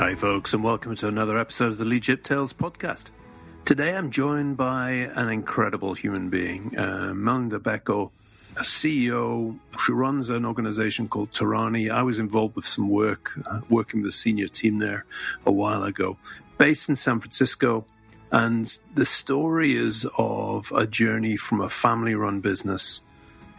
Hi, folks, and welcome to another episode of the Legit Tales podcast. Today I'm joined by an incredible human being, uh, Melanie Dulbecco, a CEO. She runs an organization called Torani. I was involved with some work, uh, working with the senior team there a while ago, based in San Francisco. And the story is of a journey from a family run business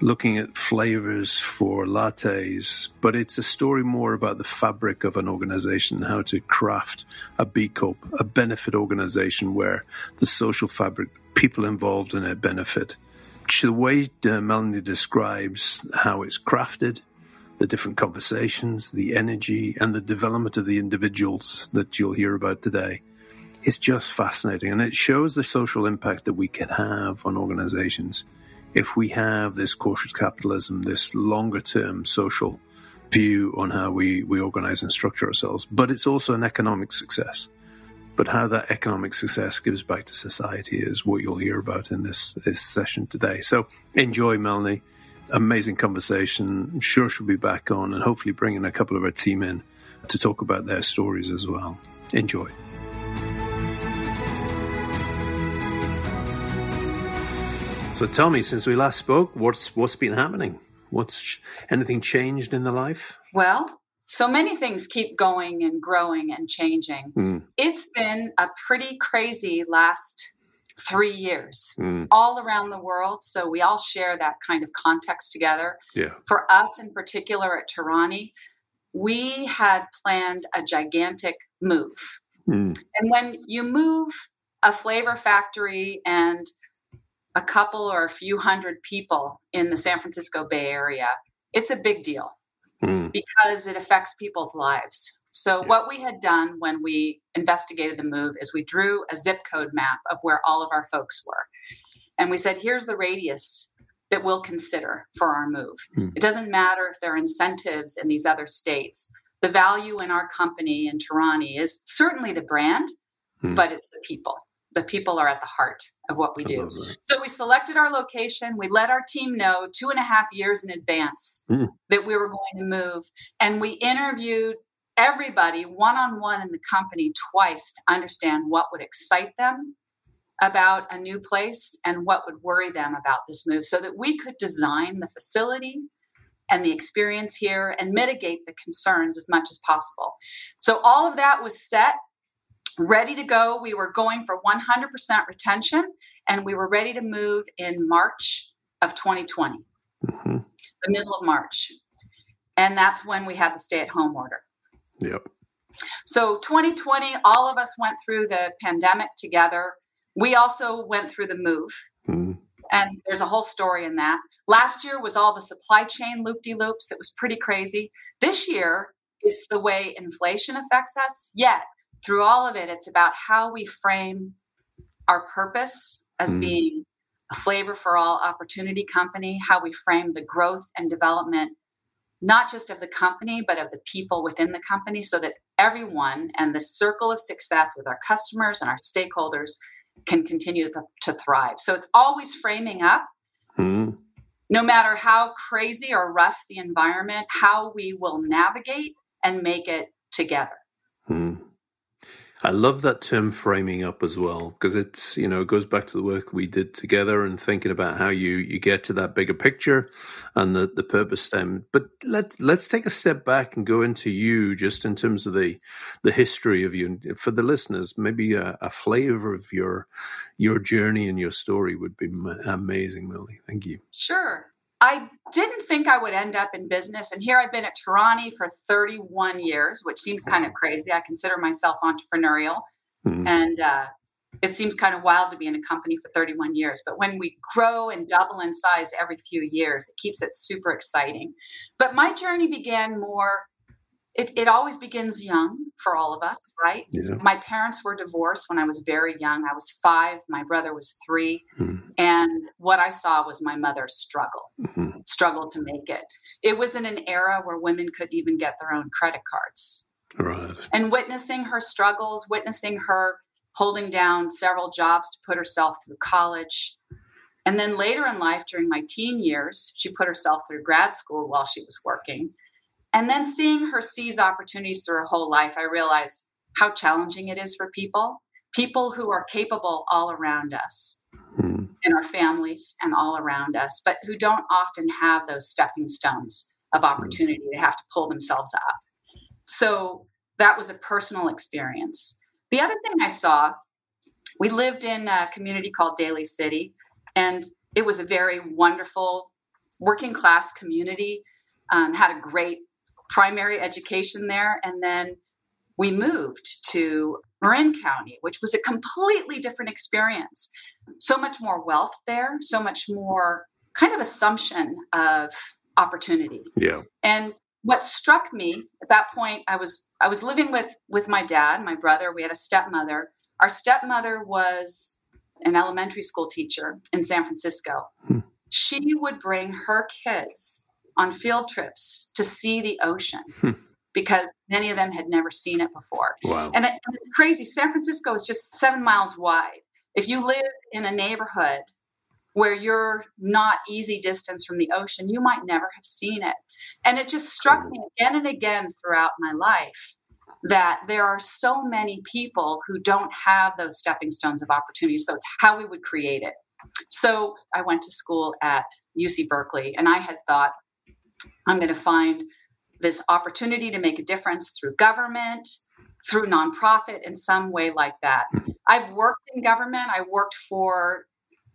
looking at flavors for lattes, but it's a story more about the fabric of an organization, how to craft a B Corp, a benefit organization where the social fabric, people involved in it benefit. The way uh, Melanie describes how it's crafted, the different conversations, the energy, and the development of the individuals that you'll hear about today is just fascinating. And it shows the social impact that we can have on organizations if we have this conscious capitalism, this longer term social view on how we, we organize and structure ourselves. But it's also an economic success. But how that economic success gives back to society is what you'll hear about in this, this session today. So enjoy, Melanie. Amazing conversation. I'm sure she'll be back on and hopefully bringing a couple of her team in to talk about their stories as well. Enjoy. So tell me, since we last spoke, what's what's been happening? What's anything changed in the life? Well, so many things keep going and growing and changing. Mm. It's been a pretty crazy last three years mm. all around the world. So we all share that kind of context together. Yeah. For us in particular at Torani, we had planned a gigantic move. Mm. And when you move a flavor factory and a couple or a few hundred people in the San Francisco Bay Area, it's a big deal mm. because it affects people's lives. So, yeah. what we had done when we investigated the move is we drew a zip code map of where all of our folks were. And we said, here's the radius that we'll consider for our move. Mm. It doesn't matter if there are incentives in these other states. The value in our company in Torani is certainly the brand, mm. but it's the people the people are at the heart of what we do. So we selected our location. We let our team know two and a half years in advance mm. that we were going to move. And we interviewed everybody one on one in the company twice to understand what would excite them about a new place and what would worry them about this move so that we could design the facility and the experience here and mitigate the concerns as much as possible. So all of that was set ready to go. We were going for 100% retention and we were ready to move in March of 2020, mm-hmm. the middle of March. And that's when we had the stay at home order. Yep. So 2020, all of us went through the pandemic together. We also went through the move. Mm-hmm. And there's a whole story in that. Last year was all the supply chain loop de loops. It was pretty crazy. This year, it's the way inflation affects us. Yet, through all of it, it's about how we frame our purpose as mm. being a flavor for all opportunity company, how we frame the growth and development, not just of the company, but of the people within the company, so that everyone and the circle of success with our customers and our stakeholders can continue to, to thrive. So it's always framing up. Mm. No matter how crazy or rough the environment, how we will navigate and make it together. Mm. I love that term framing up as well because it's you know it goes back to the work we did together and thinking about how you you get to that bigger picture and the the purpose stem. But let let's take a step back and go into you just in terms of the the history of you for the listeners. Maybe a, a flavor of your your journey and your story would be amazing, Millie. Thank you. Sure. I didn't think I would end up in business. And here I've been at Torani for 31 years, which seems kind of crazy. I consider myself entrepreneurial. Mm-hmm. And uh, it seems kind of wild to be in a company for 31 years. But when we grow and double in size every few years, it keeps it super exciting. But my journey began more it, it always begins young for all of us, right? Yeah. My parents were divorced when I was very young. I was five, my brother was 3 mm-hmm. And what I saw was my mother struggle, mm-hmm. struggle to make it. It was in an era where women couldn't even get their own credit cards. Right. And witnessing her struggles, witnessing her holding down several jobs to put herself through college. And then later in life, during my teen years, she put herself through grad school while she was working. And then seeing her seize opportunities through her whole life, I realized how challenging it is for people, people who are capable all around us, mm. in our families and all around us, but who don't often have those stepping stones of opportunity mm. to have to pull themselves up. So that was a personal experience. The other thing I saw, we lived in a community called Daly City, and it was a very wonderful working class community. Um, had a great primary education there, and then we moved to Marin County, which was a completely different experience. So much more wealth there, so much more kind of assumption of opportunity. Yeah. And what struck me at that point, I was I was living with with my dad, my brother. We had a stepmother. Our stepmother was an elementary school teacher in San Francisco. Hmm. She would bring her kids on field trips to see the ocean. Hmm because many of them had never seen it before. Wow. And, it, and it's crazy. San Francisco is just seven miles wide. If you live in a neighborhood where you're not easy distance from the ocean, you might never have seen it. And it just struck me again and again throughout my life that there are so many people who don't have those stepping stones of opportunity. So it's how we would create it. So I went to school at UC Berkeley and I had thought, I'm going to find this opportunity to make a difference through government, through nonprofit in some way like that. Mm-hmm. I've worked in government. I worked for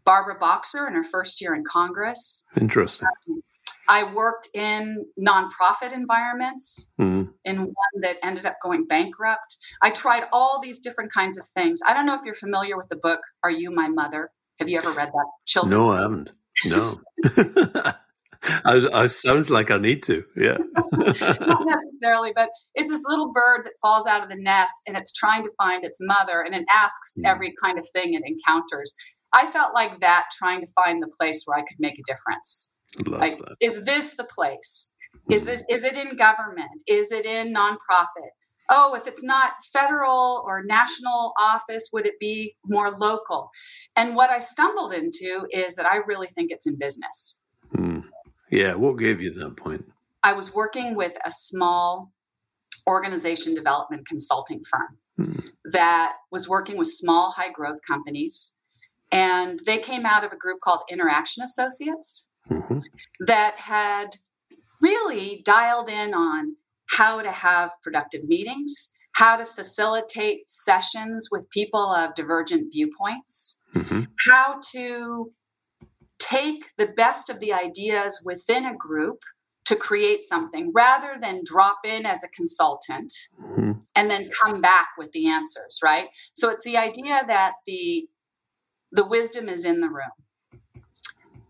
Barbara Boxer in her first year in Congress. Interesting. Um, I worked in nonprofit environments, mm-hmm. in one that ended up going bankrupt. I tried all these different kinds of things. I don't know if you're familiar with the book "Are You My Mother." Have you ever read that? Children's no, book? I haven't. No. I, I, sounds like I need to. Yeah. Not necessarily, but it's this little bird that falls out of the nest and it's trying to find its mother and it asks mm. every kind of thing it encounters. I felt like that trying to find the place where I could make a difference. Love like, that. is this the place? Is this is it in government? Is it in nonprofit? Oh, if it's not federal or national office, would it be more local? And what I stumbled into is that I really think it's in business. Hmm. Yeah, what gave you that point? I was working with a small organization development consulting firm hmm. that was working with small high growth companies and they came out of a group called Interaction Associates mm-hmm. that had really dialed in on how to have productive meetings, how to facilitate sessions with people of divergent viewpoints, mm-hmm. how to take the best of the ideas within a group to create something rather than drop in as a consultant mm-hmm. and then come back with the answers, right? So it's the idea that the the wisdom is in the room.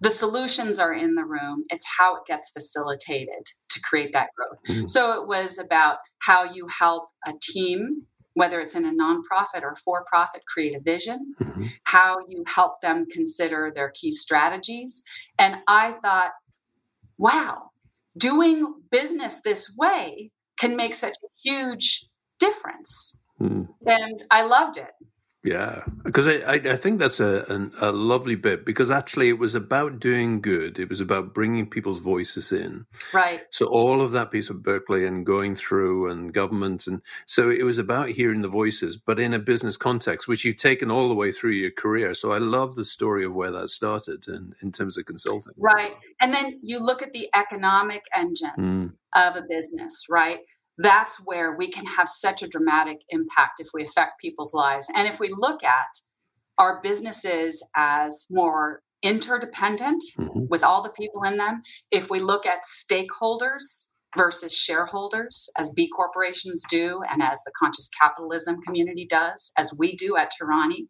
The solutions are in the room. It's how it gets facilitated to create that growth. Mm-hmm. So it was about how you help a team, whether it's in a nonprofit or for profit, create a vision, mm-hmm. how you help them consider their key strategies. And I thought, wow, doing business this way can make such a huge difference. Mm. And I loved it. Yeah, because I, I, think that's a, a lovely bit because actually it was about doing good. It was about bringing people's voices in. Right. So all of that piece of Berkeley and going through and government and so it was about hearing the voices, but in a business context, which you've taken all the way through your career. So I love the story of where that started in, in terms of consulting. Right. And then you look at the economic engine mm. of a business, right? That's where we can have such a dramatic impact if we affect people's lives. And if we look at our businesses as more interdependent mm-hmm. with all the people in them, if we look at stakeholders versus shareholders, as B corporations do, and as the conscious capitalism community does, as we do at Torani,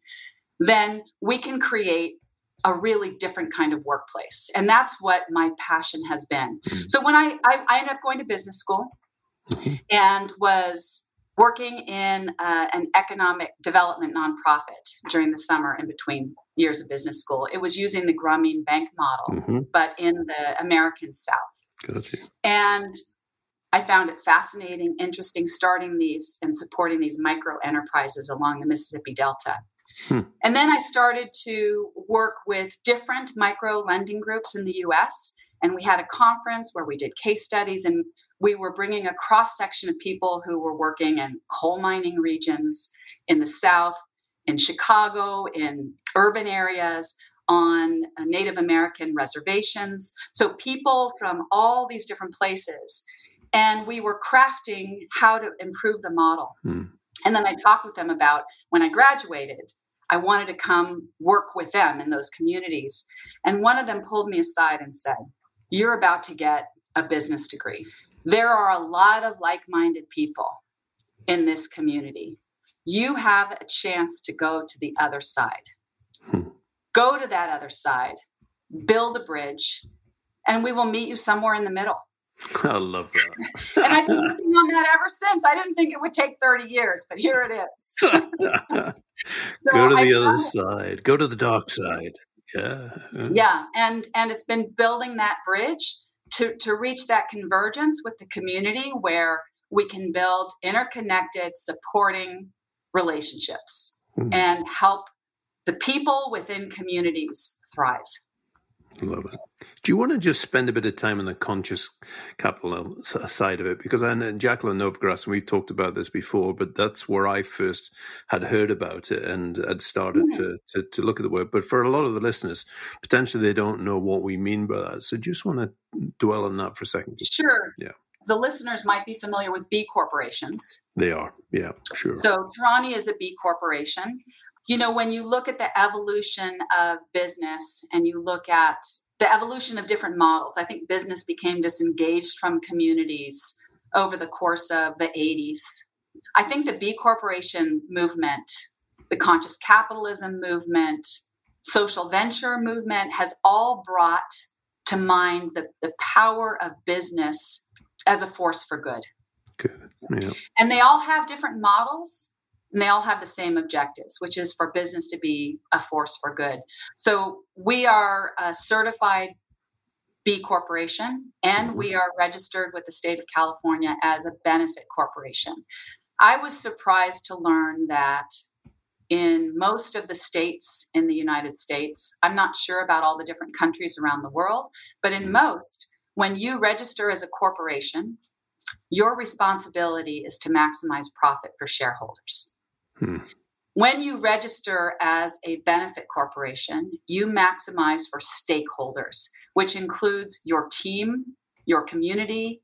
then we can create a really different kind of workplace. And that's what my passion has been. Mm-hmm. So when I, I, I ended up going to business school, mm-hmm. and was working in uh, an economic development nonprofit during the summer in between years of business school. It was using the Grameen Bank model, mm-hmm. but in the American South. Gotcha. And I found it fascinating, interesting, starting these and supporting these micro enterprises along the Mississippi Delta. Hmm. And then I started to work with different micro lending groups in the US. And we had a conference where we did case studies and we were bringing a cross section of people who were working in coal mining regions in the South, in Chicago, in urban areas, on uh, Native American reservations. So people from all these different places. And we were crafting how to improve the model. Hmm. And then I talked with them about when I graduated, I wanted to come work with them in those communities. And one of them pulled me aside and said, You're about to get a business degree. There are a lot of like minded people in this community. You have a chance to go to the other side. Hmm. Go to that other side, build a bridge, and we will meet you somewhere in the middle. I love that. and I've been working on that ever since. I didn't think it would take 30 years, but here it is. so Go to the I other side. Go to the dark side. Yeah. Yeah. And and it's been building that bridge to, to reach that convergence with the community where we can build interconnected, supporting relationships mm-hmm. and help the people within communities thrive. Love it. Do you want to just spend a bit of time on the conscious capital side of it? Because I know Jacqueline Novogratz, and we've talked about this before, but that's where I first had heard about it and had started mm-hmm. to, to, to look at the work. But for a lot of the listeners, potentially they don't know what we mean by that. So do you just want to dwell on that for a second. Sure. Yeah. The listeners might be familiar with B corporations. They are, yeah, sure. So Torani is a B corporation you know, when you look at the evolution of business and you look at the evolution of different models, I think business became disengaged from communities over the course of the 80s. I think the B Corporation movement, the conscious capitalism movement, social venture movement has all brought to mind the, the power of business as a force for good. Good. Yeah. And they all have different models, and they all have the same objectives, which is for business to be a force for good. So we are a certified B corporation and we are registered with the state of California as a benefit corporation. I was surprised to learn that in most of the states in the United States, I'm not sure about all the different countries around the world, but in most, when you register as a corporation, your responsibility is to maximize profit for shareholders. Hmm. When you register as a benefit corporation, you maximize for stakeholders, which includes your team, your community,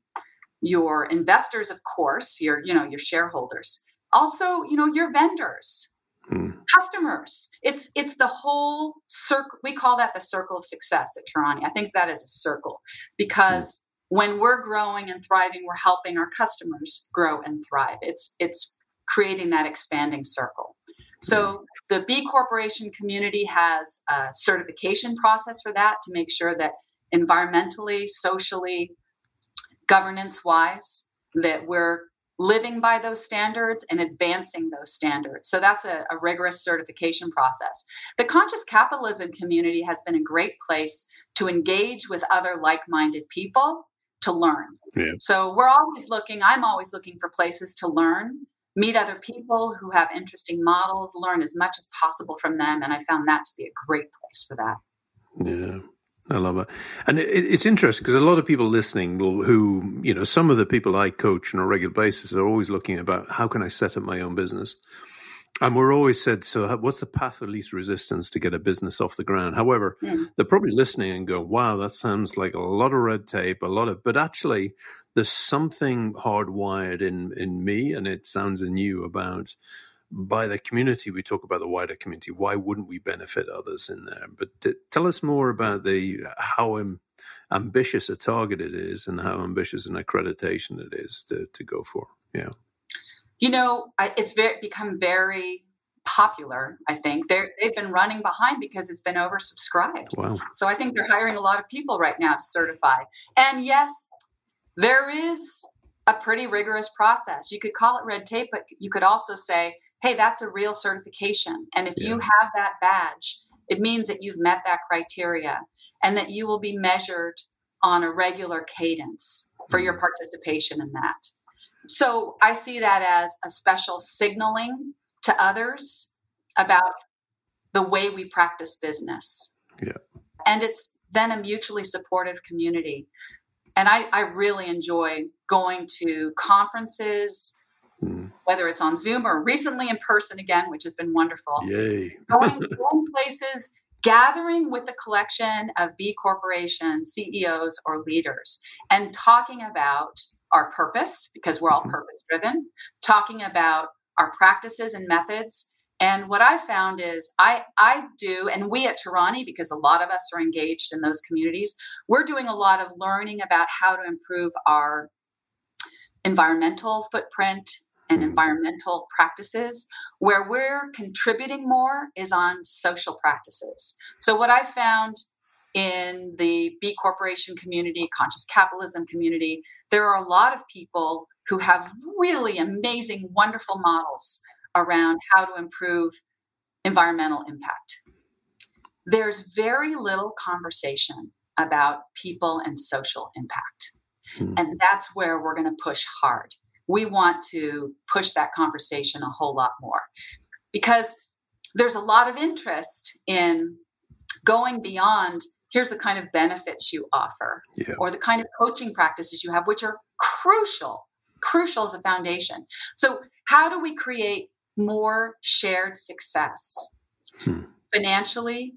your investors, of course, your you know your shareholders, also you know your vendors, hmm. customers. It's it's the whole circle. We call that the circle of success at Torani. I think that is a circle because. Hmm. When we're growing and thriving, we're helping our customers grow and thrive. It's it's creating that expanding circle. So mm-hmm. the B Corporation community has a certification process for that to make sure that environmentally, socially, governance wise, that we're living by those standards and advancing those standards. So that's a, a, rigorous certification process. The conscious capitalism community has been a great place to engage with other like minded people to learn. Yeah. So we're always looking, I'm always looking for places to learn meet other people who have interesting models, learn as much as possible from them. And I found that to be a great place for that. Yeah. I love it, and it, it's interesting because a lot of people listening will, who you know, some of the people I coach on a regular basis are always looking about how can I set up my own business, and we're always said, so what's the path of least resistance to get a business off the ground? However, mm. they're probably listening and go, wow, that sounds like a lot of red tape, a lot of, but actually, there's something hardwired in in me, and it sounds in you about by the community. We talk about the wider community. Why wouldn't we benefit others in there? But t- tell us more about the how ambitious a target it is, and how ambitious an accreditation it is to to go for. Yeah, you know, I, it's very become very popular. I think they they've been running behind because it's been oversubscribed. Wow. So I think they're hiring a lot of people right now to certify. And yes, there is a pretty rigorous process. You could call it red tape, but you could also say, hey, that's a real certification. And if yeah. you have that badge, it means that you've met that criteria and that you will be measured on a regular cadence for your mm. participation in that. So I see that as a special signaling to others about the way we practice business. Yeah. And it's then a mutually supportive community And I, I really enjoy going to conferences, mm. whether it's on Zoom or recently in person again, which has been wonderful. Yay. going, going places, gathering with a collection of B corporation CEOs or leaders and talking about our purpose, because we're all mm-hmm. purpose driven, talking about our practices and methods. And what I found is I, I do, and we at Torani, because a lot of us are engaged in those communities, we're doing a lot of learning about how to improve our environmental footprint and mm-hmm. environmental practices. Where we're contributing more is on social practices. So, what I found in the B Corporation community, conscious capitalism community, there are a lot of people who have really amazing, wonderful models around how to improve environmental impact. There's very little conversation about people and social impact. Hmm. And that's where we're going to push hard. We want to push that conversation a whole lot more because there's a lot of interest in going beyond here's the kind of benefits you offer yeah. or the kind of coaching practices you have which are crucial crucial as a foundation so how do we create more shared success hmm. financially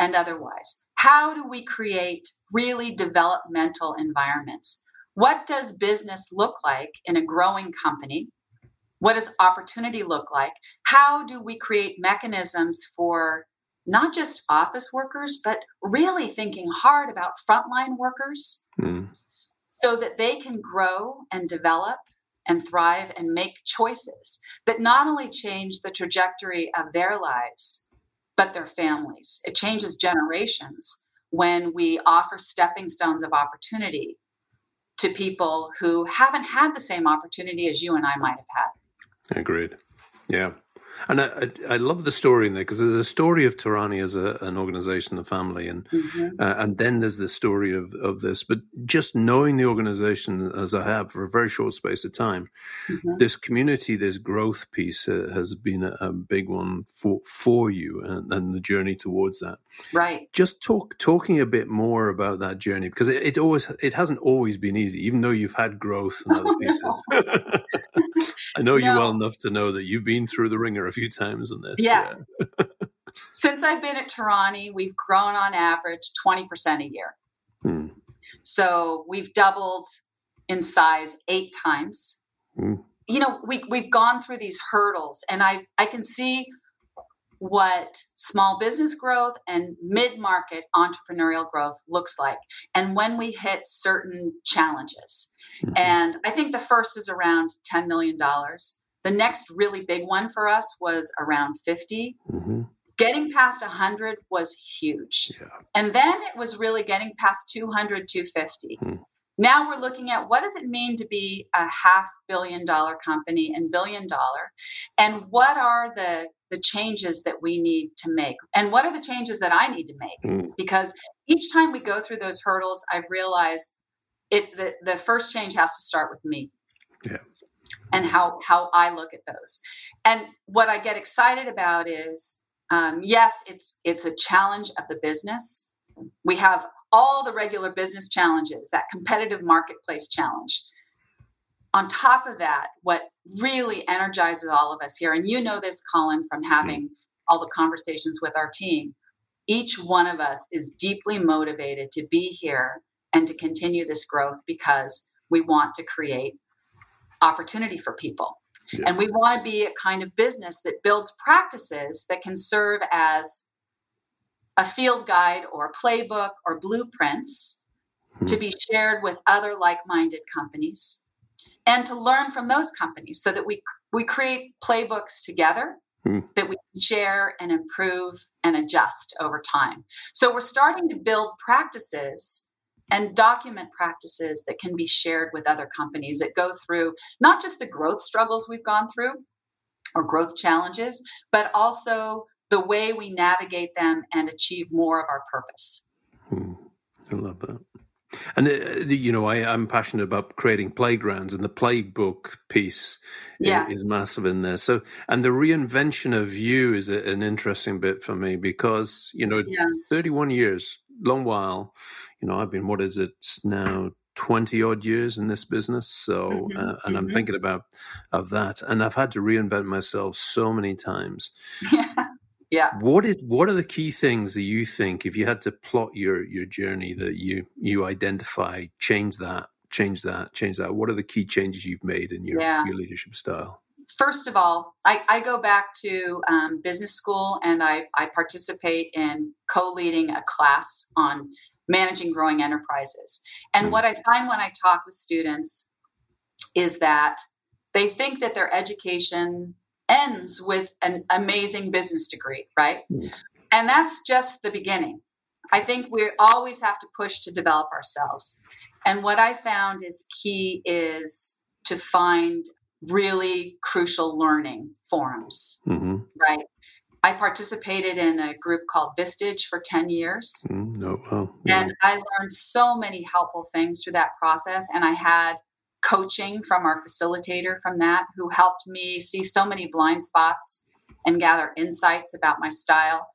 and otherwise. How do we create really developmental environments? What does business look like in a growing company? What does opportunity look like? How do we create mechanisms for not just office workers, but really thinking hard about frontline workers? Mm. so that they can grow and develop and thrive and make choices that not only change the trajectory of their lives, but their families. It changes generations when we offer stepping stones of opportunity to people who haven't had the same opportunity as you and I might have had. Agreed. Yeah. And I, I, love the story in there because there's a story of Torani as a, an organization, a family, and mm-hmm. uh, and then there's the story of, of this. But just knowing the organization as I have for a very short space of time, mm-hmm. this community, this growth piece uh, has been a, a, big one for for you and, and, the journey towards that. Right. Just talk talking a bit more about that journey because it, it always it hasn't always been easy, even though you've had growth and other pieces. I know no. you well enough to know that you've been through the wringer a few times in this. Yes. Yeah. Since I've been at Torani, we've grown on average 20% a year. Hmm. So we've doubled in size eight times. Hmm. You know, we, we've gone through these hurdles, and I, I can see what small business growth and mid market entrepreneurial growth looks like, and when we hit certain challenges. Mm-hmm. And I think the first is around $10 million. The next really big one for us was around 50. Mm-hmm. Getting past 100 was huge. Yeah. And then it was really getting past 200, 250. Mm. Now we're looking at what does it mean to be a half billion dollar company and billion dollar and what are the the changes that we need to make and what are the changes that I need to make mm. because each time we go through those hurdles I've realized it the, the first change has to start with me. Yeah. And how how i look at those. And what i get excited about is um, yes it's it's a challenge of the business. We have all the regular business challenges that competitive marketplace challenge. On top of that what really energizes all of us here and you know this colin from having mm-hmm. all the conversations with our team each one of us is deeply motivated to be here and to continue this growth because we want to create opportunity for people. Yeah. And we want to be a kind of business that builds practices that can serve as a field guide or a playbook or blueprints hmm. to be shared with other like-minded companies and to learn from those companies so that we we create playbooks together hmm. that we share and improve and adjust over time. So we're starting to build practices and document practices that can be shared with other companies that go through not just the growth struggles we've gone through or growth challenges, but also the way we navigate them and achieve more of our purpose. Hmm. I love that. And uh, you know, I, am passionate about creating playgrounds, and the playbook piece yeah. is, is, massive in there. So, and the reinvention of you is a, an interesting bit for me because you know, yeah. 31 years long while. You know, I've been what is it now 20 odd years in this business so mm-hmm, uh, and i'm mm-hmm. thinking about of that and i've had to reinvent myself so many times yeah yeah what is what are the key things that you think if you had to plot your your journey that you you identify change that change that change that what are the key changes you've made in your, yeah. your leadership style first of all i, I go back to um, business school and I, I participate in co-leading a class on managing growing enterprises. And mm. what I find when I talk with students is that they think that their education ends with an amazing business degree, right? Mm. And that's just the beginning. I think we always have to push to develop ourselves. And what I found is key is to find really crucial learning forums, mm-hmm. right? I participated in a group called Vistage for 10 years. Mm, oh, yeah. And I learned so many helpful things through that process. And I had coaching from our facilitator from that who helped me see so many blind spots and gather insights about my style.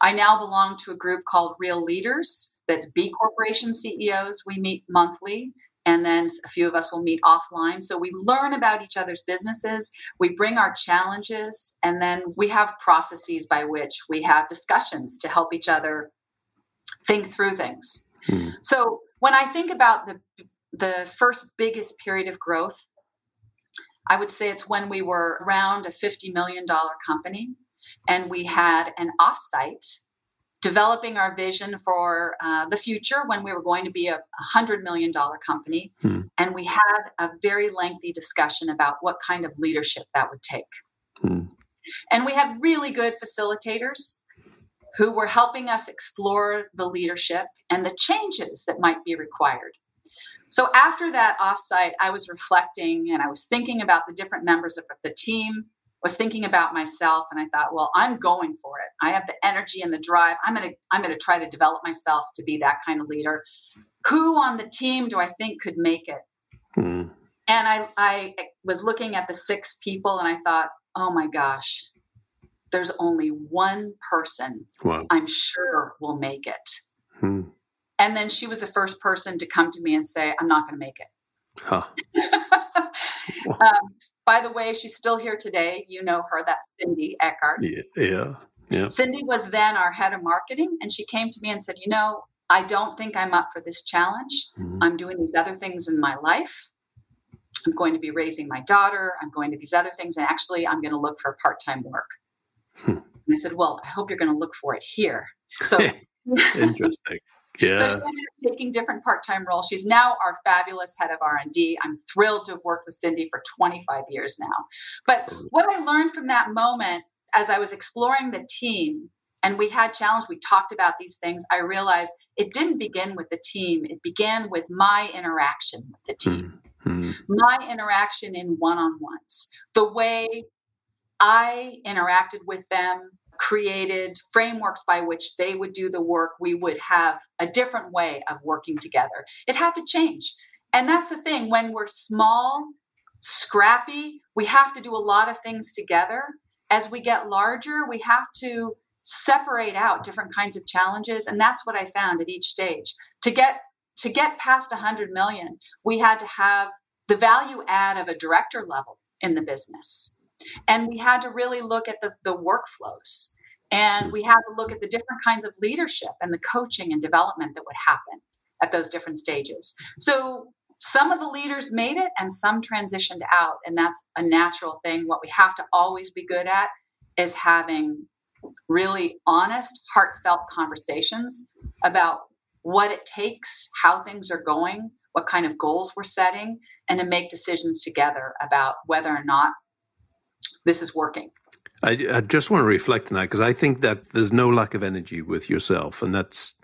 I now belong to a group called Real Leaders that's B Corporation CEOs. We meet monthly and then a few of us will meet offline. So we learn about each other's businesses, we bring our challenges, and then we have processes by which we have discussions to help each other think through things. Hmm. So when I think about the the first biggest period of growth, I would say it's when we were around a $50 million company and we had an offsite developing our vision for uh, the future when we were going to be a $100 million company. Hmm. And we had a very lengthy discussion about what kind of leadership that would take. Hmm. And we had really good facilitators who were helping us explore the leadership and the changes that might be required. So after that offsite, I was reflecting and I was thinking about the different members of the team was thinking about myself and I thought, well, I'm going for it. I have the energy and the drive. I'm going to I'm going to try to develop myself to be that kind of leader. Who on the team do I think could make it? Hmm. And I I was looking at the six people and I thought, "Oh my gosh. There's only one person wow. I'm sure will make it." Hmm. And then she was the first person to come to me and say, "I'm not going to make it." Huh. um, by the way, she's still here today. You know her. That's Cindy Eckhart. Yeah, yeah, yeah. Cindy was then our head of marketing, and she came to me and said, "You know, I don't think I'm up for this challenge. Mm-hmm. I'm doing these other things in my life. I'm going to be raising my daughter. I'm going to these other things, and actually, I'm going to look for part-time work." Hmm. And I said, "Well, I hope you're going to look for it here." So interesting. Yeah. So she ended up taking different part-time roles. She's now our fabulous head of R&D. I'm thrilled to have worked with Cindy for 25 years now. But what I learned from that moment as I was exploring the team and we had challenge, we talked about these things, I realized it didn't begin with the team. It began with my interaction with the team. Mm-hmm. My interaction in one-on-ones. The way I interacted with them, created frameworks by which they would do the work, we would have a different way of working together. It had to change. And that's the thing when we're small, scrappy, we have to do a lot of things together. As we get larger, we have to separate out different kinds of challenges and that's what I found at each stage. To get to get past 100 million, we had to have the value add of a director level in the business and we had to really look at the, the workflows. And we had to look at the different kinds of leadership and the coaching and development that would happen at those different stages. So some of the leaders made it and some transitioned out. And that's a natural thing. What we have to always be good at is having really honest, heartfelt conversations about what it takes, how things are going, what kind of goals we're setting, and to make decisions together about whether or not this is working. I, I just want to reflect on that because I think that there's no lack of energy with yourself, and that's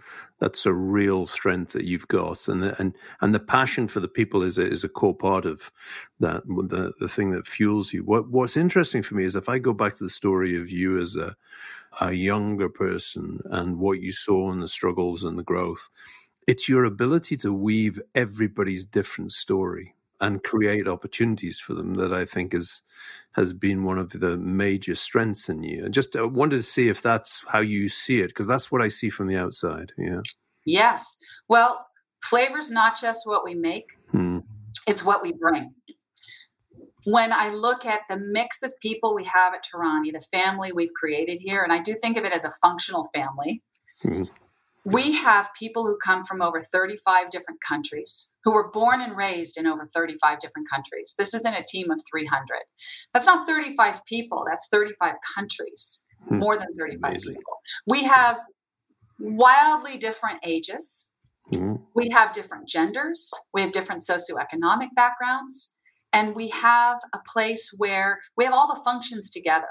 that's a real strength that you've got, and the, and and the passion for the people is a, is a core part of that. The the thing that fuels you. What what's interesting for me is if I go back to the story of you as a a younger person and what you saw in the struggles and the growth, it's your ability to weave everybody's different story and create opportunities for them that I think is has been one of the major strengths in you. And just I wanted to see if that's how you see it because that's what I see from the outside. Yeah. Yes. Well, flavor's not just what we make, mm. it's what we bring. When I look at the mix of people we have at Torani, the family we've created here, and I do think of it as a functional family, mm. We have people who come from over 35 different countries, who were born and raised in over 35 different countries. This isn't a team of 300. That's not 35 people, that's 35 countries, mm. more than 35 Amazing. people. We have wildly different ages. Mm-hmm. We have different genders. We have different socioeconomic backgrounds. And we have a place where we have all the functions together.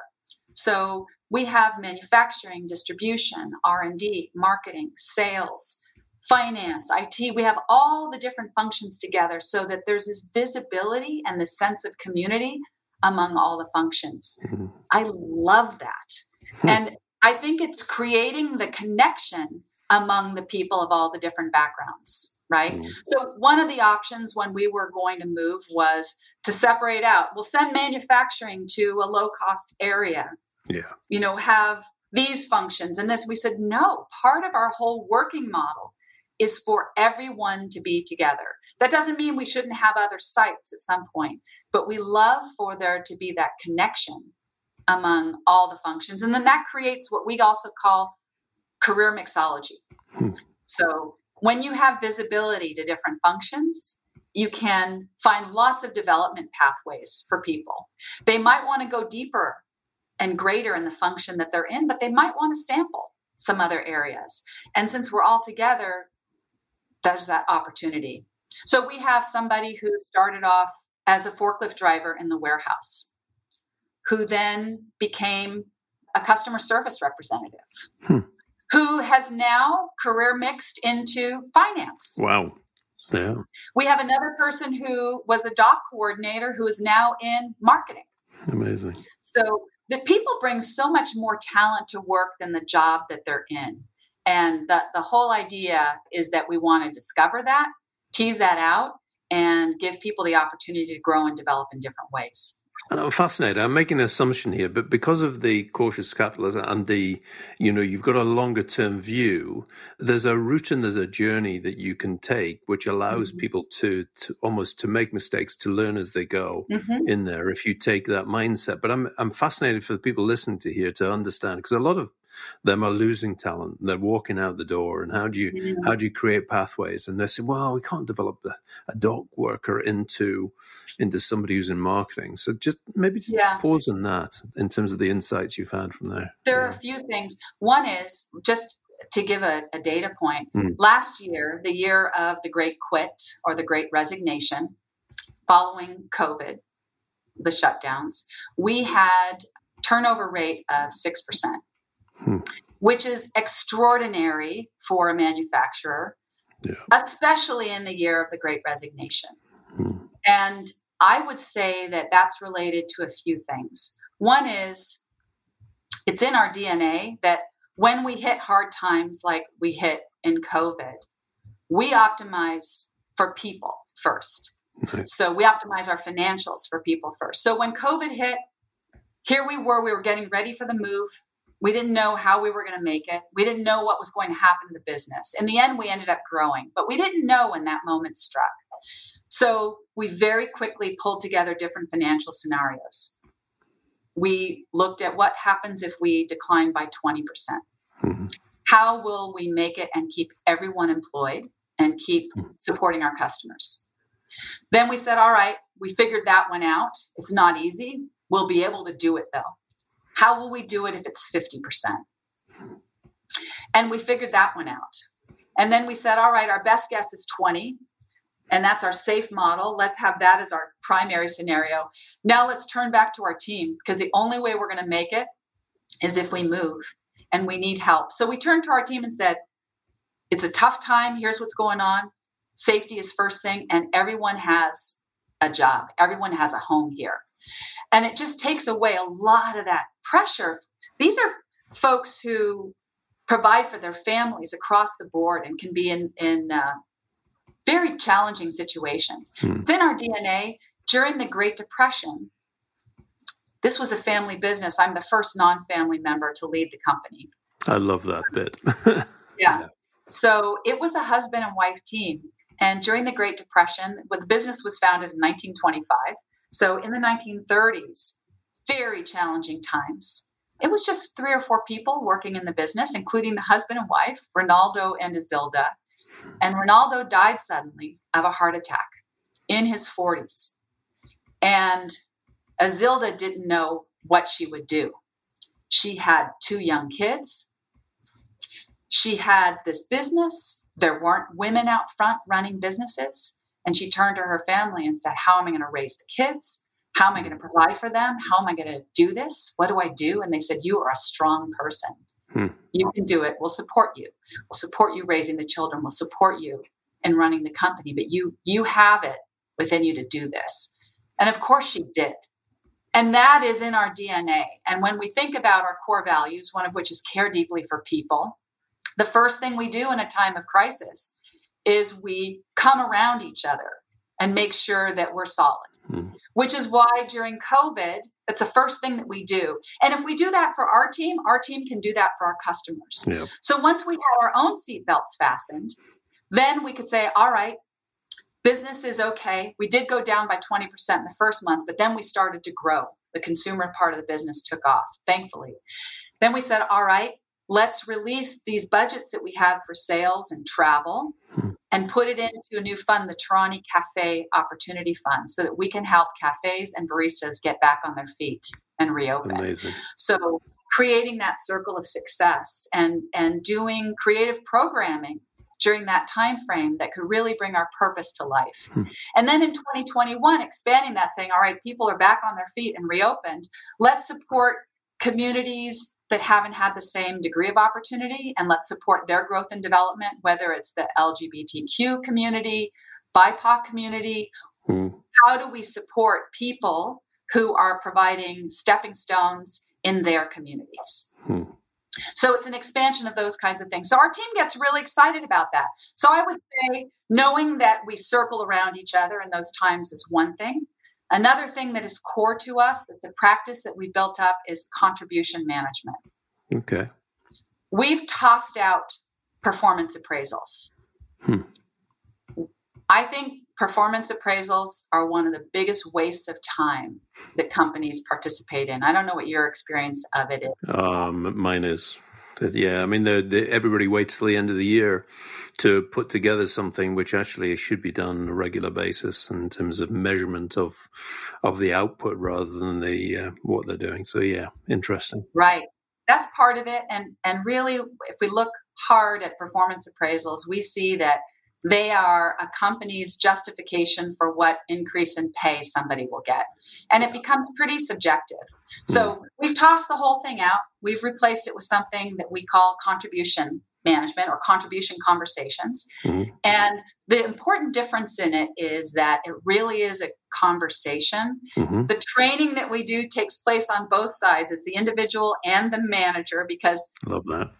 So we have manufacturing, distribution, R&D, marketing, sales, finance, IT. We have all the different functions together so that there's this visibility and this sense of community among all the functions. Mm-hmm. I love that. Hmm. and I think it's creating the connection among the people of all the different backgrounds, right? Mm. So, one of the options when we were going to move was to separate out. We'll send manufacturing to a low cost area. Yeah. You know, have these functions and this. We said, no, part of our whole working model is for everyone to be together. That doesn't mean we shouldn't have other sites at some point, but we love for there to be that connection among all the functions. And then that creates what we also call career mixology. Hmm. So when you have visibility to different functions, you can find lots of development pathways for people. They might want to go deeper and greater in the function that they're in, but they might want to sample some other areas. And since we're all together, there's that opportunity. So we have somebody who started off as a forklift driver in the warehouse who then became a customer service representative, hmm. who has now career mixed into finance. Wow. Yeah. We have another person who was a dock coordinator who is now in marketing. Amazing. So the people bring so much more talent to work than the job that they're in. And the, the whole idea is that we want to discover that, tease that out, and give people the opportunity to grow and develop in different ways. I'm fascinated. I'm making an assumption here, but because of the conscious capitalism and the, you know, you've got a longer term view, there's a route and there's a journey that you can take, which allows mm-hmm. people to, to almost to make mistakes, to learn as they go mm-hmm. in there. If you take that mindset, but I'm I'm fascinated for the people listening to here to understand because a lot of them are losing talent. They're walking out the door, and how do you yeah. how do you create pathways? And they say, well, we can't develop the, a dock worker into into somebody who's in marketing. So just maybe just yeah. pause on that in terms of the insights you've had from there. There yeah. are a few things. One is just to give a, a data point. Mm. Last year, the year of the Great Quit or the Great Resignation, following COVID, the shutdowns, we had turnover rate of six percent hmm. which is extraordinary for a manufacturer, yeah. especially in the year of the Great Resignation. Hmm. And I would say that that's related to a few things. One is it's in our DNA that when we hit hard times like we hit in COVID, we optimize for people first. Nice. So we optimize our financials for people first. So when COVID hit, here we were, we were getting ready for the move. We didn't know how we were going to make it. We didn't know what was going to happen to the business. In the end, we ended up growing, but we didn't know when that moment struck. So we very quickly pulled together different financial scenarios. We looked at what happens if we decline by 20%. percent mm-hmm. How will we make it and keep everyone employed and keep mm-hmm. supporting our customers? Then we said, all right, we figured that one out. It's not easy. We'll be able to do it though. How will we do it if it's 50%? And we figured that one out. And then we said, all right, our best guess is 20. And that's our safe model. Let's have that as our primary scenario. Now let's turn back to our team because the only way we're going to make it is if we move and we need help. So we turned to our team and said, it's a tough time. Here's what's going on. Safety is first thing, and everyone has a job, everyone has a home here. And it just takes away a lot of that pressure. These are folks who provide for their families across the board and can be in, in uh, very challenging situations. Hmm. It's in our DNA. During the Great Depression, this was a family business. I'm the first non family member to lead the company. I love that bit. yeah. yeah. So it was a husband and wife team. And during the Great Depression, well, the business was founded in 1925. So in the 1930s, very challenging times. It was just three or four people working in the business, including the husband and wife, Rinaldo and Ezilda. And Rinaldo died suddenly of a heart attack in his 40s. And Ezilda didn't know what she would do. She had two young kids. She had this business. There weren't women out front running businesses. And she turned to her family and said, How am I going to raise the kids? How am I going to provide for them? How am I going to do this? What do I do? And they said, You are a strong person. Hmm. You can do it. We'll support you. We'll support you raising the children. We'll support you in running the company. But you you have it within you to do this. And of course she did. And that is in our DNA. And when we think about our core values, one of which is care deeply for people, the first thing we do in a time of crisis is we come around each other and make sure that we're solid. Mm. Which is why during COVID, that's the first thing that we do. And if we do that for our team, our team can do that for our customers. Yeah. So once we have our own seatbelts fastened, then we could say, all right, business is okay. We did go down by 20% in the first month, but then we started to grow. The consumer part of the business took off, thankfully. Then we said, all right, let's release these budgets that we had for sales and travel hmm. and put it into a new fund, the Torani Cafe Opportunity Fund, so that we can help cafes and baristas get back on their feet and reopen. Amazing. So creating that circle of success and and doing creative programming during that time frame that could really bring our purpose to life. Hmm. And then in 2021 expanding that saying all right people are back on their feet and reopened, let's support communities that haven't had the same degree of opportunity and let's support their growth and development, whether it's the LGBTQ community, BIPOC community. Mm. How do we support people who are providing stepping stones in their communities? Mm. So it's an expansion of those kinds of things. So our team gets really excited about that. So I would say knowing that we circle around each other in those times is one thing. Another thing that is core to us, that's a practice that we built up, is contribution management. Okay. We've tossed out performance appraisals. Hmm. I think performance appraisals are one of the biggest wastes of time that companies participate in. I don't know what your experience of it is. Um, mine is yeah, I mean, they're, they're, everybody waits till the end of the year to put together something which actually should be done on a regular basis in terms of measurement of of the output rather than the uh, what they're doing. So yeah, interesting. Right, that's part of it, and and really, if we look hard at performance appraisals, we see that they are a company's justification for what increase in pay somebody will get. And it becomes pretty subjective. So hmm. we've tossed the whole thing out. We've replaced it with something that we call contribution management or contribution conversations. Mm-hmm. And the important difference in it is that it really is a conversation. Mm-hmm. The training that we do takes place on both sides. It's the individual and the manager because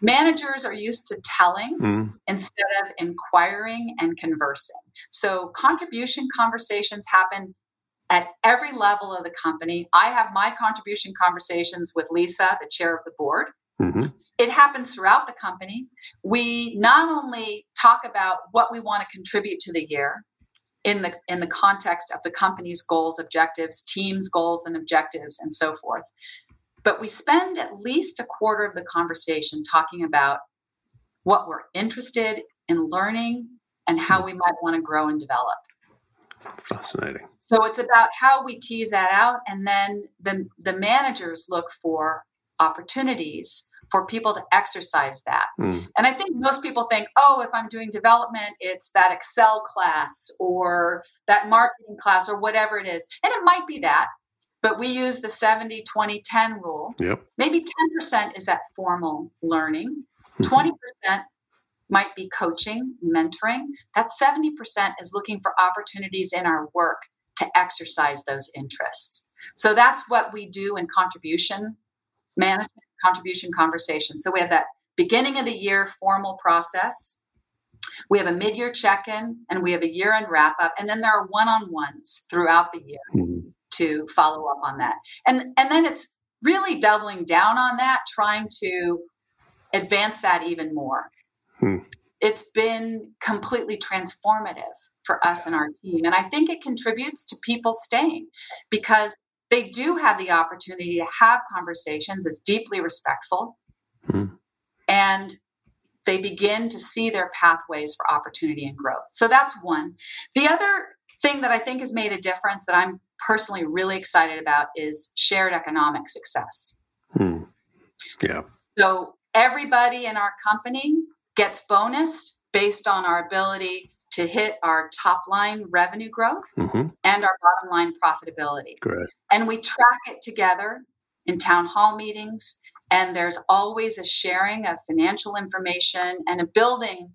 managers are used to telling mm-hmm. instead of inquiring and conversing. So contribution conversations happen at every level of the company. I have my contribution conversations with Lisa, the chair of the board. Mm-hmm. It happens throughout the company. We not only talk about what we want to contribute to the year in the in the context of the company's goals, objectives, team's goals and objectives, and so forth, but we spend at least a quarter of the conversation talking about what we're interested in learning and how we might want to grow and develop. Fascinating. So it's about how we tease that out, and then the the managers look for opportunities for people to exercise that. Mm. And I think most people think, oh, if I'm doing development, it's that Excel class or that marketing class or whatever it is. And it might be that, but we use the 70 20 10 rule. Yep. Maybe 10% is that formal learning, mm-hmm. 20% might be coaching, mentoring. That 70% is looking for opportunities in our work to exercise those interests. So that's what we do in contribution management contribution conversation. So we have that beginning of the year formal process. We have a mid year check in and we have a year end wrap up. And then there are one on ones throughout the year mm-hmm. to follow up on that. And, and then it's really doubling down on that, trying to advance that even more. Hmm. it's been completely transformative for us and our team. And I think it contributes to people staying because they do have the opportunity to have conversations. It's deeply respectful. Mm-hmm. And they begin to see their pathways for opportunity and growth. So that's one. The other thing that I think has made a difference that I'm personally really excited about is shared economic success. Hmm. Yeah. So everybody in our company gets bonused based on our ability to hit our top line revenue growth mm-hmm. and our bottom line profitability. Great. And we track it together in town hall meetings. And there's always a sharing of financial information and a building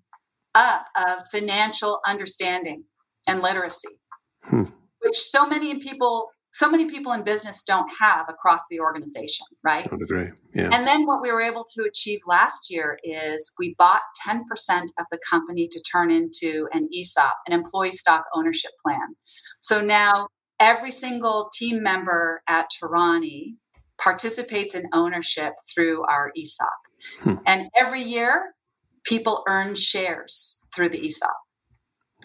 up of financial understanding and literacy, hmm. which so many people so many people in business don't have across the organization, right? I would agree. Yeah. And then what we were able to achieve last year is we bought 10% of the company to turn into an ESOP, an employee stock ownership plan. So now every single team member at Torani participates in ownership through our ESOP. Hmm. And every year, people earn shares through the ESOP.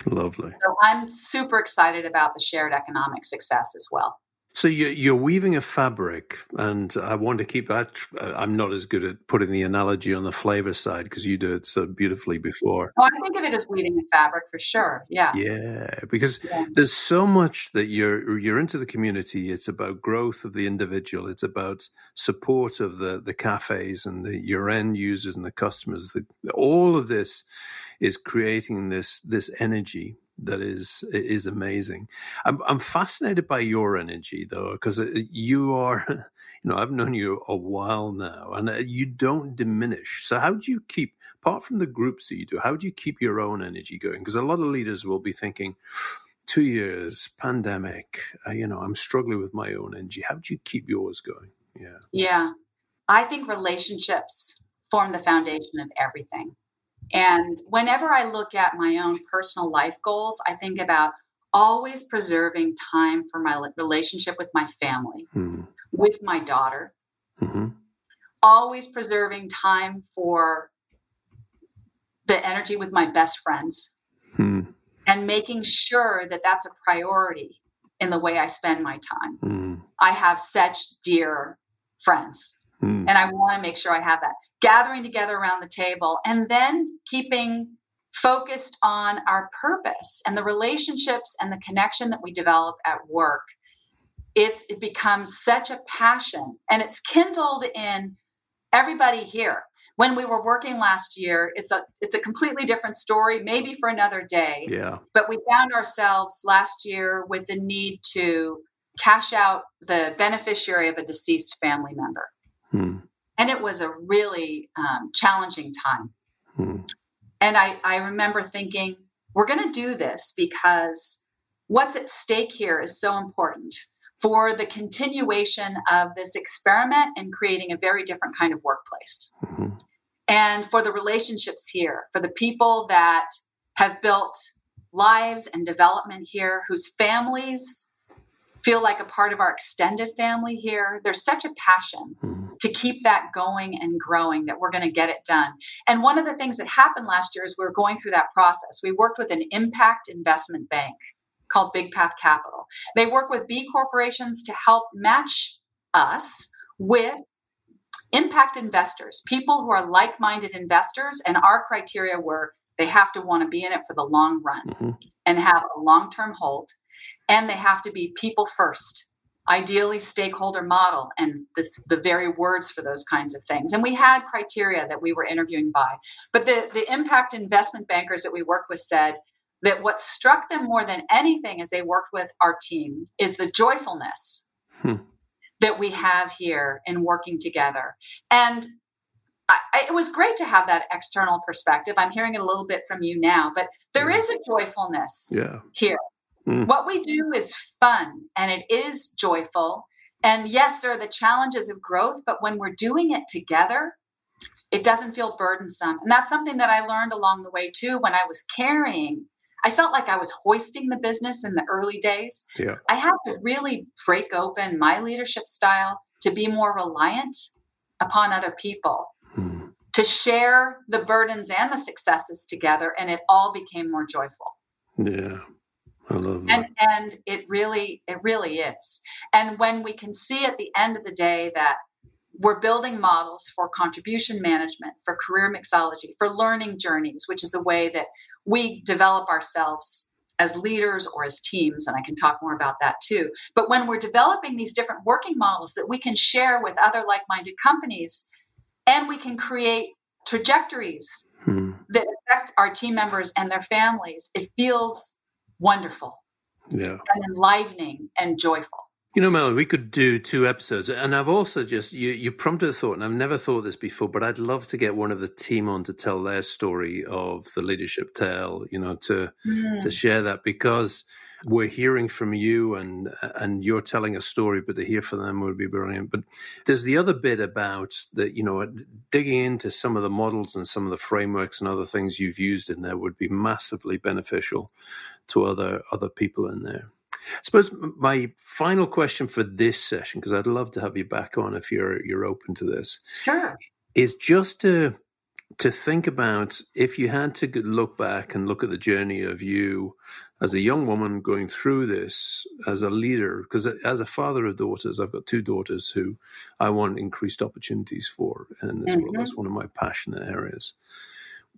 Lovely. So I'm super excited about the shared economic success as well. So you're weaving a fabric, and I want to keep that. I'm not as good at putting the analogy on the flavor side because you do it so beautifully before. Oh, I think of it as weaving a fabric for sure. Yeah. Yeah, because yeah. there's so much that you're you're into the community. It's about growth of the individual. It's about support of the the cafes and the your end users and the customers. The, all of this is creating this this energy that is is amazing. I'm I'm fascinated by your energy though, because uh, you are, you know, I've known you a while now, and uh, you don't diminish. So how do you keep, apart from the groups that you do, how do you keep your own energy going? Because a lot of leaders will be thinking. Two years, pandemic. Uh, you know, I'm struggling with my own energy. How do you keep yours going? Yeah. Yeah. I think relationships form the foundation of everything. And whenever I look at my own personal life goals, I think about always preserving time for my relationship with my family, mm-hmm. with my daughter, mm-hmm. always preserving time for the energy with my best friends, mm-hmm. and making sure that that's a priority in the way I spend my time. Hmm. I have such dear friends Mm. And I want to make sure I have that. Gathering together around the table and then keeping focused on our purpose and the relationships and the connection that we develop at work. It's, it becomes such a passion and it's kindled in everybody here. When we were working last year, it's a it's a completely different story, maybe for another day. Yeah. But we found ourselves last year with the need to cash out the beneficiary of a deceased family member. Hmm. And it was a really um, challenging time. Hmm. And I, I remember thinking, we're going to do this because what's at stake here is so important for the continuation of this experiment and creating a very different kind of workplace. Mm-hmm. And for the relationships here, for the people that have built lives and development here, whose families feel like a part of our extended family here. There's such a passion mm-hmm. to keep that going and growing that we're going to get it done. And one of the things that happened last year is we were going through that process. We worked with an impact investment bank called Big Path Capital. They work with B corporations to help match us with impact investors, people who are like minded investors. And our criteria were they have to want to be in it for the long run mm-hmm. and have a long term hold and they have to be people first ideally stakeholder model and the, the very words for those kinds of things. And we had criteria that we were interviewing by but the, the impact investment bankers that we worked with said that what struck them more than anything as they worked with our team is the joyfulness hmm. that we have here in working together. And I, it was great to have that external perspective. I'm hearing it a little bit from you now but there is a joyfulness yeah. here Mm. What we do is fun and it is joyful. And yes, there are the challenges of growth, but when we're doing it together, it doesn't feel burdensome. And that's something that I learned along the way too when I was carrying. I felt like I was hoisting the business in the early days. Yeah. I had to really break open my leadership style to be more reliant upon other people to share the burdens and the successes together, and it all became more joyful. Yeah. I love that. And and it really it really is. And when we can see at the end of the day that we're building models for contribution management, for career mixology, for learning journeys, which is a way that we develop ourselves as leaders or as teams. And I can talk more about that too. But when we're developing these different working models that we can share with other like minded companies, and we can create trajectories hmm. that affect our team members and their families, it feels wonderful yeah. and enlivening and joyful. You know, Mel, we could do two episodes, and I've also just you you prompted a thought, and I've never thought this before, but I'd love to get one of the team on to tell their story of the leadership tale. You know, to mm. to share that because we're hearing from you and and you're telling a story, but to hear from them would be brilliant. But there's the other bit about that, you know, digging into some of the models and some of the frameworks and other things you've used in there would be massively beneficial to other other people in there. I suppose my final question for this session, because I'd love to have you back on if you're you're open to this. Sure. Is just to to think about if you had to look back and look at the journey of you as a young woman going through this as a leader, because as a father of daughters, I've got two daughters who I want increased opportunities for in this mm-hmm. world. That's one of my passionate areas.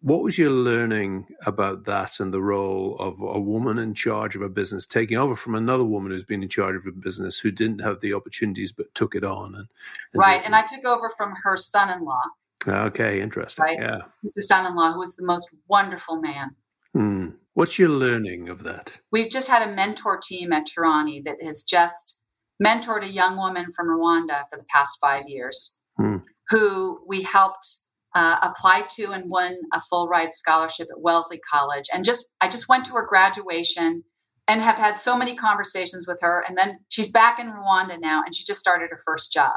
What was your learning about that and the role of a woman in charge of a business taking over from another woman who's been in charge of a business who didn't have the opportunities but took it on? And, and right, and I took over from her son-in-law. Okay, interesting. Right? Yeah, his son-in-law, who was the most wonderful man. Hmm. What's your learning of that? We've just had a mentor team at Torani that has just mentored a young woman from Rwanda for the past five years, hmm. who we helped uh, applied to and won a full ride scholarship at Wellesley College. And just I just went to her graduation and have had so many conversations with her. And then she's back in Rwanda now, and she just started her first job.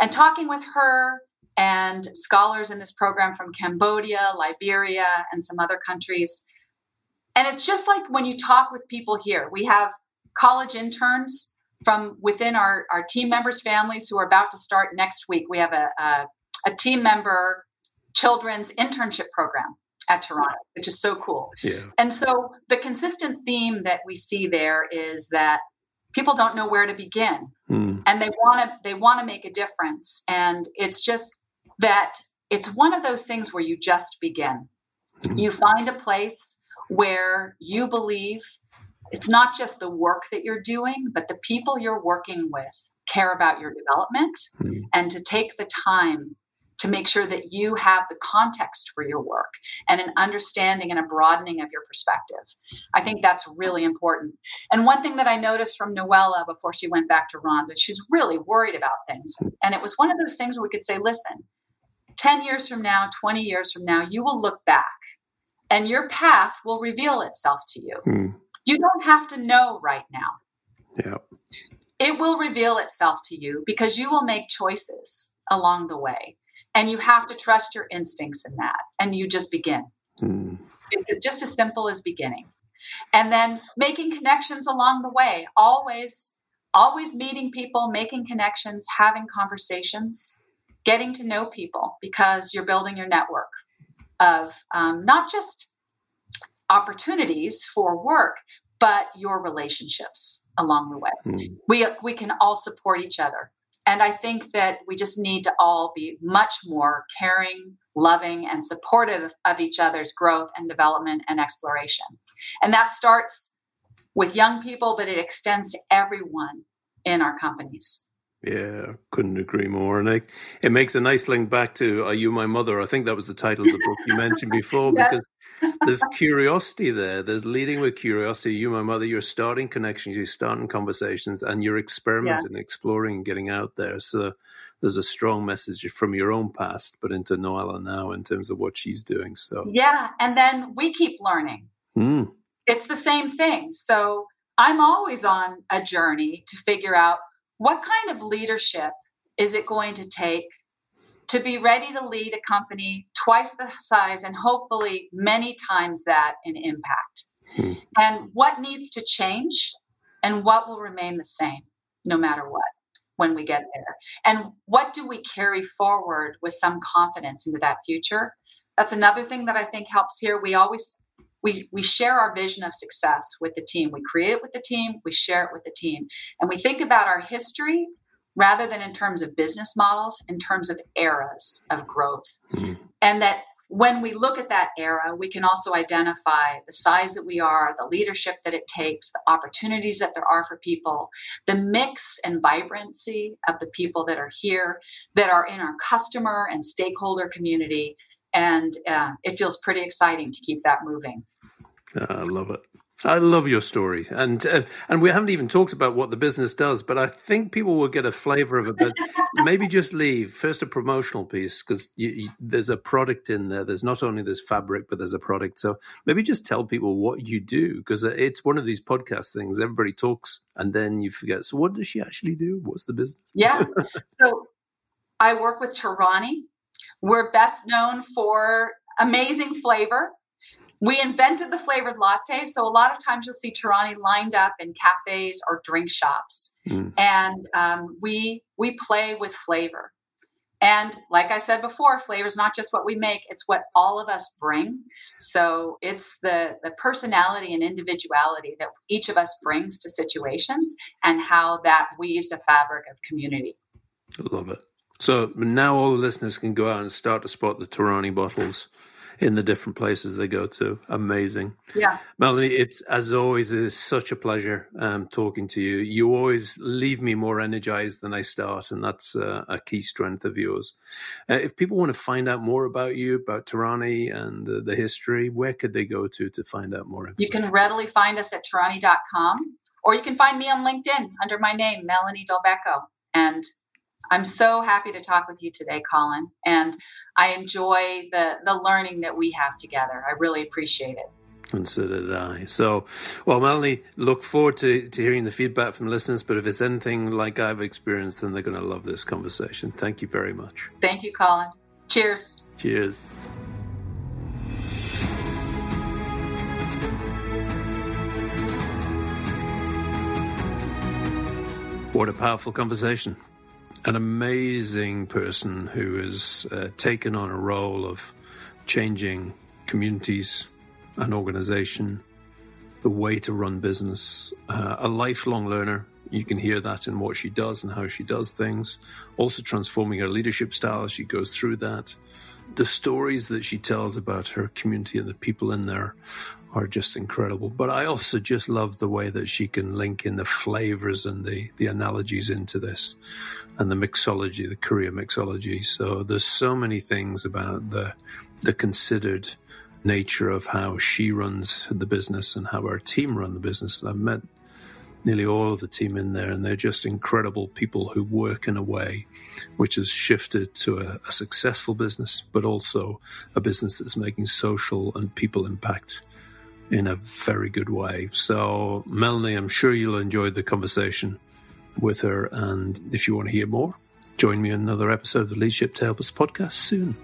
And talking with her and scholars in this program from Cambodia, Liberia, and some other countries. And it's just like when you talk with people here, we have college interns from within our, our team members' families who are about to start next week. We have a, a, a team member children's internship program at Torani, which is so cool. Yeah. And so the consistent theme that we see there is that people don't know where to begin mm. and they want to they want to make a difference and it's just that it's one of those things where you just begin. Mm. You find a place where you believe it's not just the work that you're doing, but the people you're working with care about your development mm. and to take the time to make sure that you have the context for your work and an understanding and a broadening of your perspective. I think that's really important. And one thing that I noticed from Noella before she went back to Rwanda, she's really worried about things. And it was one of those things where we could say, listen, 10 years from now, 20 years from now, you will look back and your path will reveal itself to you. Mm. You don't have to know right now. Yeah. It will reveal itself to you because you will make choices along the way. And you have to trust your instincts in that. And you just begin. Mm. It's just as simple as beginning. And then making connections along the way, always, always meeting people, making connections, having conversations, getting to know people because you're building your network of um, not just opportunities for work, but your relationships along the way. Mm. We, we can all support each other. And I think that we just need to all be much more caring, loving, and supportive of each other's growth and development and exploration. And that starts with young people, but it extends to everyone in our companies. Yeah, couldn't agree more. And I, it makes a nice link back to Are You My Mother? I think that was the title of the book you mentioned before, yes. because there's curiosity there. There's leading with curiosity. You, my mother, you're starting connections, you're starting conversations, and you're experimenting, yeah. exploring, and getting out there. So there's a strong message from your own past, but into Noella now in terms of what she's doing. So yeah, and then we keep learning. Mm. It's the same thing. So I'm always on a journey to figure out what kind of leadership is it going to take to be ready to lead a company twice the size and hopefully many times that in impact. Hmm. And what needs to change and what will remain the same no matter what. when we get there? And what do we carry forward with some confidence into that future? That's another thing that I think helps here. We always we we share our vision of success with the team. We create it with the team, we share it with the team. And we think about our history rather than in terms of business models, in terms of eras of growth. Mm-hmm. And that when we look at that era, we can also identify the size that we are, the leadership that it takes, the opportunities that there are for people, the mix and vibrancy of the people that are here, that are in our customer and stakeholder community. And uh, it feels pretty exciting to keep that moving. I love it. I love your story, and uh, and we haven't even talked about what the business does, but I think people will get a flavor of it. But maybe just leave first a promotional piece because there's a product in there. There's not only this fabric, but there's a product. So maybe just tell people what you do because it's one of these podcast things. Everybody talks, and then you forget. So what does she actually do? What's the business? Yeah. so I work with Torani. We're best known for amazing flavor we invented the flavored latte. So a lot of times you'll see Torani lined up in cafes or drink shops. Mm. And um, we we play with flavor. And like I said before, flavor is not just what we make, it's what all of us bring. So it's the, the personality and individuality that each of us brings to situations and how that weaves a fabric of community. I love it. So now all the listeners can go out and start to spot the Torani bottles in the different places they go to. Amazing. Yeah. Melanie, it's as always, it is such a pleasure um, talking to you. You always leave me more energized than I start, and that's uh, a key strength of yours. Uh, if people want to find out more about you, about Torani and uh, the history, where could they go to to find out more? You can readily find us at Torani.com, or you can find me on LinkedIn under my name, Melanie Dulbecco. And I'm so happy to talk with you today, Colin, and I enjoy the the learning that we have together. I really appreciate it. And so did I. So, well, Melanie, look forward to, to hearing the feedback from listeners. But if it's anything like I've experienced, then they're going to love this conversation. Thank you very much. Thank you, Colin. Cheers. Cheers. What a powerful conversation an amazing person who has uh, taken on a role of changing communities, an organization, the way to run business, uh, a lifelong learner. You can hear that in what she does and how she does things. Also, transforming her leadership style as she goes through that. The stories that she tells about her community and the people in there are just incredible. But I also just love the way that she can link in the flavors and the, the analogies into this and the mixology, the career mixology. So there's so many things about the the considered nature of how she runs the business and how our team run the business. I've met nearly all of the team in there, and they're just incredible people who work in a way which has shifted to a, a successful business, but also a business that's making social and people impact in a very good way. So, Melanie, I'm sure you'll enjoy the conversation with her. And if you want to hear more, join me in another episode of the Leadership Help Us podcast soon.